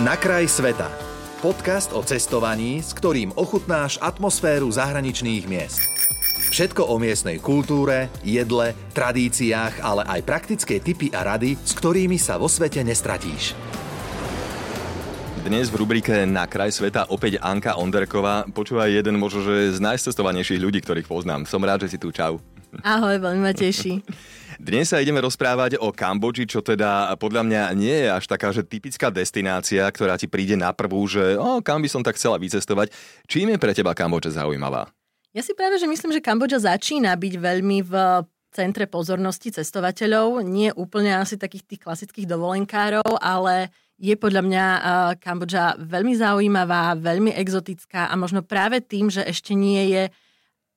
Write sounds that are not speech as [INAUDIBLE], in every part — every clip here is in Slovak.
Na kraj sveta. Podcast o cestovaní, s ktorým ochutnáš atmosféru zahraničných miest. Všetko o miestnej kultúre, jedle, tradíciách, ale aj praktické tipy a rady, s ktorými sa vo svete nestratíš. Dnes v rubrike Na kraj sveta opäť Anka Onderková. Počúvaj jeden možno, že z najcestovanejších ľudí, ktorých poznám. Som rád, že si tu. Čau. Ahoj, veľmi ma teší. [LAUGHS] Dnes sa ideme rozprávať o Kambodži, čo teda podľa mňa nie je až taká, že typická destinácia, ktorá ti príde na prvú, že o, kam by som tak chcela vycestovať. Čím je pre teba Kambodža zaujímavá? Ja si práve, že myslím, že Kambodža začína byť veľmi v centre pozornosti cestovateľov. Nie úplne asi takých tých klasických dovolenkárov, ale je podľa mňa Kambodža veľmi zaujímavá, veľmi exotická a možno práve tým, že ešte nie je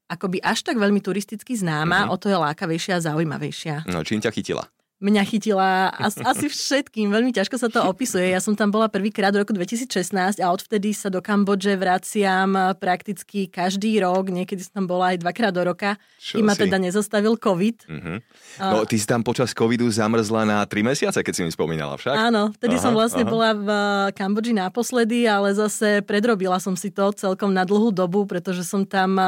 akoby až tak veľmi turisticky známa, mm-hmm. o to je lákavejšia a zaujímavejšia. No, čím ťa chytila? mňa chytila as, asi všetkým. Veľmi ťažko sa to opisuje. Ja som tam bola prvýkrát v roku 2016 a odvtedy sa do Kambodže vraciam prakticky každý rok. Niekedy som tam bola aj dvakrát do roka. Čo ma teda nezastavil COVID. Uh-huh. No, ty si tam počas COVIDu zamrzla na 3 mesiace, keď si mi spomínala však. Áno, vtedy aha, som vlastne aha. bola v Kambodži naposledy, ale zase predrobila som si to celkom na dlhú dobu, pretože som tam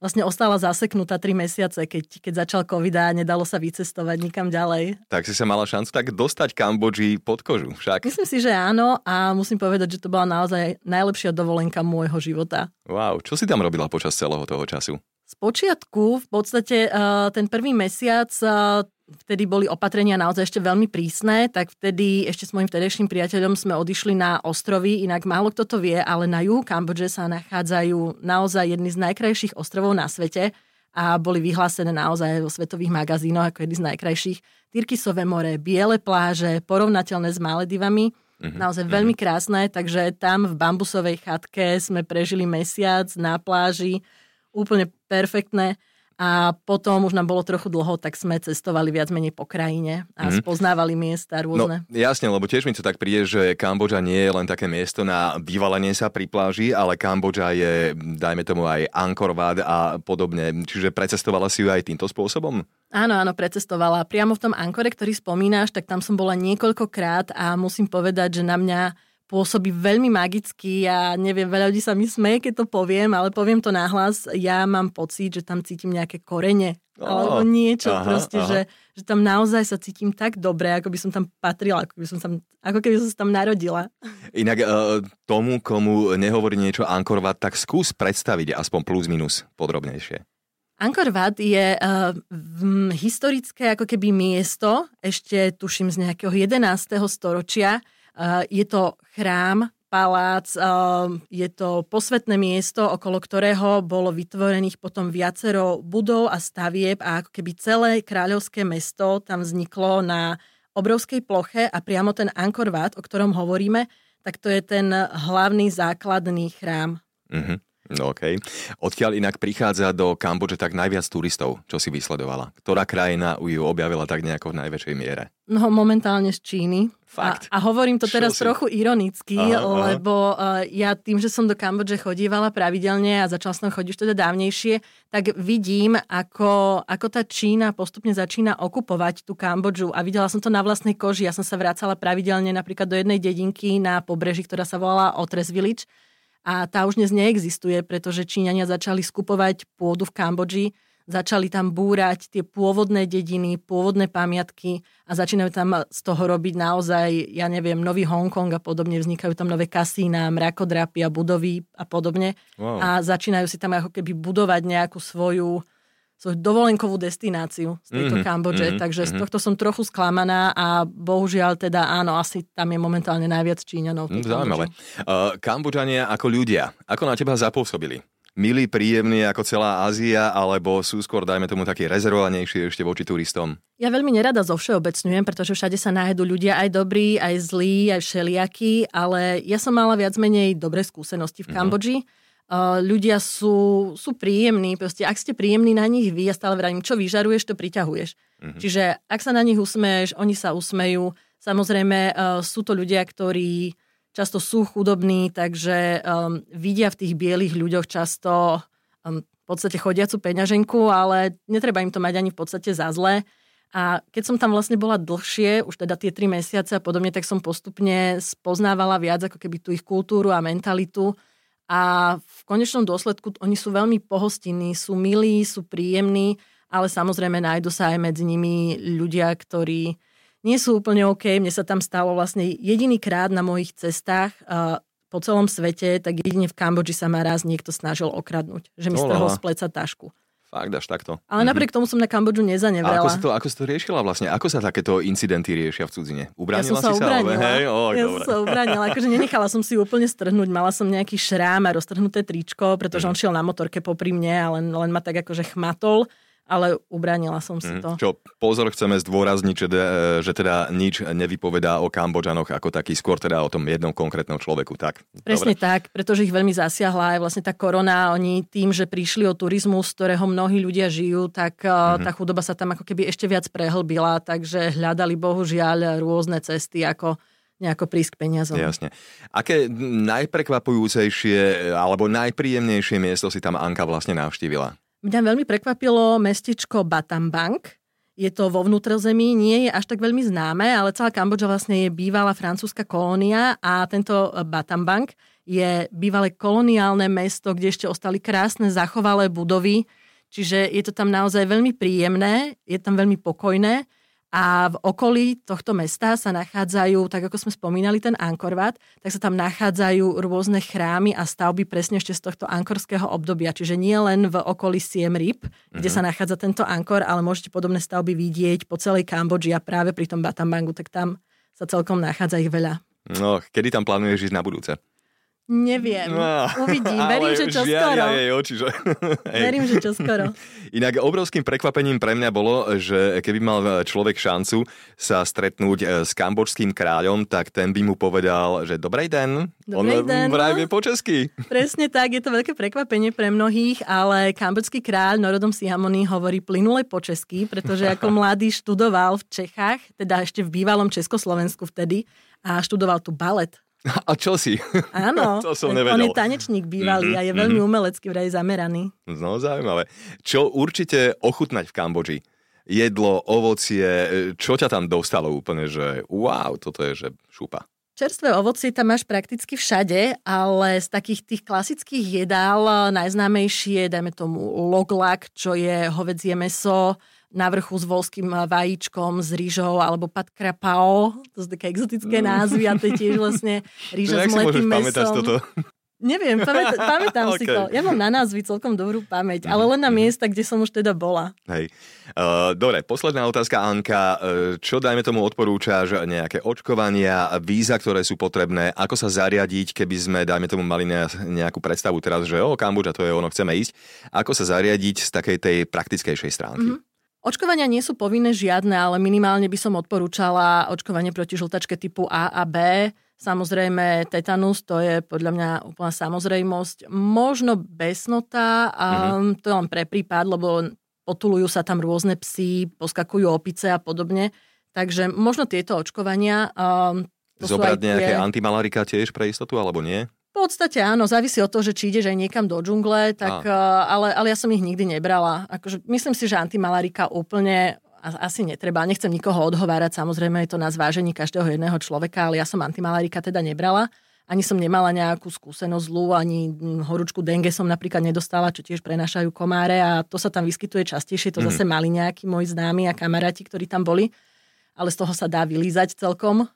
vlastne ostala zaseknutá 3 mesiace, keď, keď začal COVID a nedalo sa vycestovať nikam ďalej. Tak si sa mala šancu tak dostať Kambodži pod kožu však. Myslím si, že áno a musím povedať, že to bola naozaj najlepšia dovolenka môjho života. Wow, čo si tam robila počas celého toho času? Spočiatku v podstate uh, ten prvý mesiac uh, vtedy boli opatrenia naozaj ešte veľmi prísne, tak vtedy ešte s mojim vtedejším priateľom sme odišli na ostrovy, inak málo kto to vie, ale na juhu Kambodže sa nachádzajú naozaj jedny z najkrajších ostrovov na svete a boli vyhlásené naozaj vo svetových magazínoch ako jedny z najkrajších. Tyrkisové more, biele pláže, porovnateľné s Maledivami, mm-hmm. naozaj veľmi mhm. krásne, takže tam v bambusovej chatke sme prežili mesiac na pláži, úplne perfektné a potom už nám bolo trochu dlho, tak sme cestovali viac menej po krajine a mm. spoznávali miesta rôzne. No jasne, lebo tiež mi to tak príde, že Kambodža nie je len také miesto na vyvalenie sa pri pláži, ale Kambodža je, dajme tomu aj Angkor Wat a podobne. Čiže precestovala si ju aj týmto spôsobom? Áno, áno, precestovala. Priamo v tom Ankore, ktorý spomínaš, tak tam som bola niekoľkokrát a musím povedať, že na mňa pôsobí veľmi magicky a neviem, veľa ľudí sa mi smeje, keď to poviem, ale poviem to nahlas. Ja mám pocit, že tam cítim nejaké korene oh, alebo niečo aha, proste, aha. Že, že tam naozaj sa cítim tak dobre, ako by som tam patrila, ako, by som tam, ako keby som sa tam narodila. Inak uh, tomu, komu nehovorí niečo Angkor Wat, tak skús predstaviť aspoň plus minus podrobnejšie. Angkor Wat je uh, historické ako keby miesto, ešte tuším z nejakého 11. storočia, je to chrám, palác, eh, je to posvetné miesto, okolo ktorého bolo vytvorených potom viacero budov a stavieb a ako keby celé kráľovské mesto tam vzniklo na obrovskej ploche a priamo ten Angkor Wat, o ktorom hovoríme, tak to je ten hlavný základný chrám. Mm-hmm. Okay. Odkiaľ inak prichádza do Kambodže tak najviac turistov, čo si vysledovala? Ktorá krajina ju objavila tak nejako v najväčšej miere? No momentálne z Číny. Fakt? A, a hovorím to teraz trochu ironicky, aha, lebo aha. Uh, ja tým, že som do Kambodže chodívala pravidelne a začala som chodiť už teda dávnejšie, tak vidím, ako, ako tá Čína postupne začína okupovať tú Kambodžu a videla som to na vlastnej koži. Ja som sa vracala pravidelne napríklad do jednej dedinky na pobreží, ktorá sa volala Otres Village a tá už dnes neexistuje, pretože Číňania začali skupovať pôdu v Kambodži, začali tam búrať tie pôvodné dediny, pôvodné pamiatky a začínajú tam z toho robiť naozaj, ja neviem, nový Hongkong a podobne, vznikajú tam nové kasína, mrakodrapy a budovy a podobne wow. a začínajú si tam ako keby budovať nejakú svoju svoju dovolenkovú destináciu z tejto mm-hmm, Kambodže, mm-hmm, takže mm-hmm. z tohto som trochu sklamaná a bohužiaľ teda áno, asi tam je momentálne najviac Číňanov. Mm, zaujímavé. Uh, Kambodžania ako ľudia, ako na teba zapôsobili? Milí, príjemní ako celá Ázia, alebo sú skôr, dajme tomu, taký rezervovanejší ešte voči turistom? Ja veľmi nerada zo všeobecňujem, pretože všade sa nájdú ľudia aj dobrí, aj zlí, aj všelijakí, ale ja som mala viac menej dobré skúsenosti v mhm. Kambodži. Mm-hmm Uh, ľudia sú, sú príjemní, proste ak ste príjemní na nich vy, ja stále vravím, čo vyžaruješ, to priťahuješ. Mm-hmm. Čiže ak sa na nich usmeješ, oni sa usmejú. Samozrejme uh, sú to ľudia, ktorí často sú chudobní, takže um, vidia v tých bielých ľuďoch často um, v podstate chodiacu peňaženku, ale netreba im to mať ani v podstate za zlé. A keď som tam vlastne bola dlhšie, už teda tie tri mesiace a podobne, tak som postupne spoznávala viac ako keby tú ich kultúru a mentalitu. A v konečnom dôsledku oni sú veľmi pohostinní, sú milí, sú príjemní, ale samozrejme nájdu sa aj medzi nimi ľudia, ktorí nie sú úplne OK. Mne sa tam stalo vlastne jediný krát na mojich cestách uh, po celom svete, tak jedine v Kambodži sa ma raz niekto snažil okradnúť, že mi strhol z pleca tašku. Fakt, až takto. Ale mm-hmm. napriek tomu som na Kambodžu nezanevrela. A ako si, to, ako si to riešila vlastne? Ako sa takéto incidenty riešia v cudzine? Ubránila ja som si sa, ubránila. sa? Hej? O, ja dobre. som sa ubránila. Akože nenechala som si úplne strhnúť. Mala som nejaký šrám a roztrhnuté tričko, pretože mm. on šiel na motorke popri mne a len, len ma tak akože chmatol ale ubránila som si Mhm. to. Čo pozor chceme zdôrazniť, že, že teda nič nevypovedá o Kambodžanoch ako taký, skôr teda o tom jednom konkrétnom človeku. Tak, Presne dobre. tak, pretože ich veľmi zasiahla aj vlastne tá korona. Oni tým, že prišli o turizmus, z ktorého mnohí ľudia žijú, tak mm-hmm. tá chudoba sa tam ako keby ešte viac prehlbila, takže hľadali bohužiaľ rôzne cesty, ako nejako prísť k peniazom. Jasne. Aké najprekvapujúcejšie alebo najpríjemnejšie miesto si tam Anka vlastne navštívila? Mňa veľmi prekvapilo mestečko Batambank. Je to vo vnútrozemí, nie je až tak veľmi známe, ale celá Kambodža vlastne je bývalá francúzska kolónia a tento Batambank je bývalé koloniálne mesto, kde ešte ostali krásne zachovalé budovy, čiže je to tam naozaj veľmi príjemné, je tam veľmi pokojné a v okolí tohto mesta sa nachádzajú, tak ako sme spomínali, ten Angkor Wat, tak sa tam nachádzajú rôzne chrámy a stavby presne ešte z tohto ankorského obdobia. Čiže nie len v okolí Siem Reap, kde Mhm. sa nachádza tento Angkor, ale môžete podobné stavby vidieť po celej Kambodži a práve pri tom Batambangu, tak tam sa celkom nachádza ich veľa. No, kedy tam plánuješ ísť na budúce? Neviem. No, Uvidím. Verím, že čo skoro. jej oči, že... [LAUGHS] Verím, že čo skoro. Inak obrovským prekvapením pre mňa bolo, že keby mal človek šancu sa stretnúť e, s kambočským kráľom, tak ten by mu povedal, že dobrý den. Dobrý On den, vraj vie po česky. [LAUGHS] Presne tak, je to veľké prekvapenie pre mnohých, ale kambodský kráľ Norodom Sihamony hovorí plynule po česky, pretože ako [LAUGHS] mladý študoval v Čechách, teda ešte v bývalom Československu vtedy, a študoval tu balet. A čo si? Áno, [LAUGHS] To som on nevedel. je tanečník bývalý Mhm, a je veľmi umelecky vraj zameraný. No, zaujímavé. Čo určite ochutnať v Kambodži? Jedlo, ovocie, čo ťa tam dostalo úplne, že wow, toto je, že šupa. Čerstvé ovocie tam máš prakticky všade, ale z takých tých klasických jedál najznámejšie, dajme tomu loglak, čo je hovedzie meso, na vrchu s volským vajíčkom, s rýžou, alebo patkrapao, to sú také exotické názvy a to je tiež vlastne [LAUGHS] rýža s si môžeš mletým mesom. toto? Neviem, pamätá, pamätám si [LAUGHS] Okay. to. Ja mám na názvy celkom dobrú pamäť, ale len na miesta, kde som už teda bola. Hej. Uh, dobre, posledná otázka, Anka. Uh, čo, dajme tomu, odporúčaš nejaké očkovania, víza, ktoré sú potrebné? Ako sa zariadiť, keby sme, dajme tomu, mali ne- nejakú predstavu teraz, že o, Kambodža, to je ono, chceme ísť. Ako sa zariadiť z takej tej praktickejšej stránky? Mhm. Očkovania nie sú povinné žiadne, ale minimálne by som odporúčala očkovanie proti žltačke typu A a B. Samozrejme, tetanus, to je podľa mňa úplná samozrejmosť. Možno besnota, a Mhm. to len pre prípad, lebo potulujú sa tam rôzne psy, poskakujú opice a podobne. Takže možno tieto očkovania. Um, Zobrať nejaké tie- antimalarika tiež pre istotu, alebo nie? V podstate áno, závisí od toho, že či ideš aj niekam do džungle, tak, uh, ale, ale ja som ich nikdy nebrala. Akože, myslím si, že antimalarika úplne asi netreba. Nechcem nikoho odhovárať, samozrejme je to na zvážení každého jedného človeka, ale ja som antimalarika teda nebrala. Ani som nemala nejakú skúsenosť zlú, ani mm, horúčku dengue som napríklad nedostala, čo tiež prenašajú komáre a to sa tam vyskytuje častejšie. To Mhm. zase mali nejakí moji známi a kamaráti, ktorí tam boli, ale z toho sa dá vylízať celkom.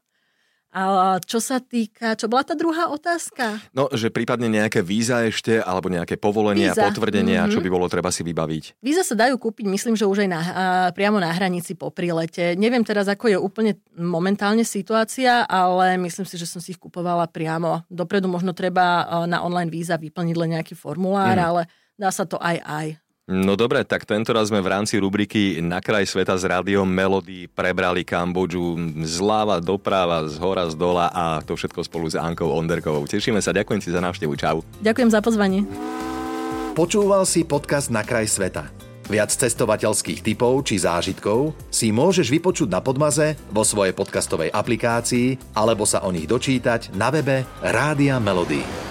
A čo sa týka, čo bola tá druhá otázka? No, že prípadne nejaké víza ešte, alebo nejaké povolenia, Víza, potvrdenia, mhm. čo by bolo treba si vybaviť. Víza sa dajú kúpiť, myslím, že už aj na, a, priamo na hranici po prilete. Neviem teraz, ako je úplne momentálne situácia, ale myslím si, že som si ich kupovala priamo. Dopredu možno treba a, na online víza vyplniť len nejaký formulár, Mhm. ale dá sa to aj aj. No dobre, tak tento raz sme v rámci rubriky Na kraj sveta s rádiom Melody prebrali Kambodžu zľava doprava, z hora, z dola a to všetko spolu s Ankou Onderkovou. Tešíme sa, ďakujem si za návštevu, čau. Ďakujem za pozvanie. Počúval si podcast Na kraj sveta. Viac cestovateľských typov či zážitkov si môžeš vypočuť na Podmaze, vo svojej podcastovej aplikácii alebo sa o nich dočítať na webe Rádia Melody.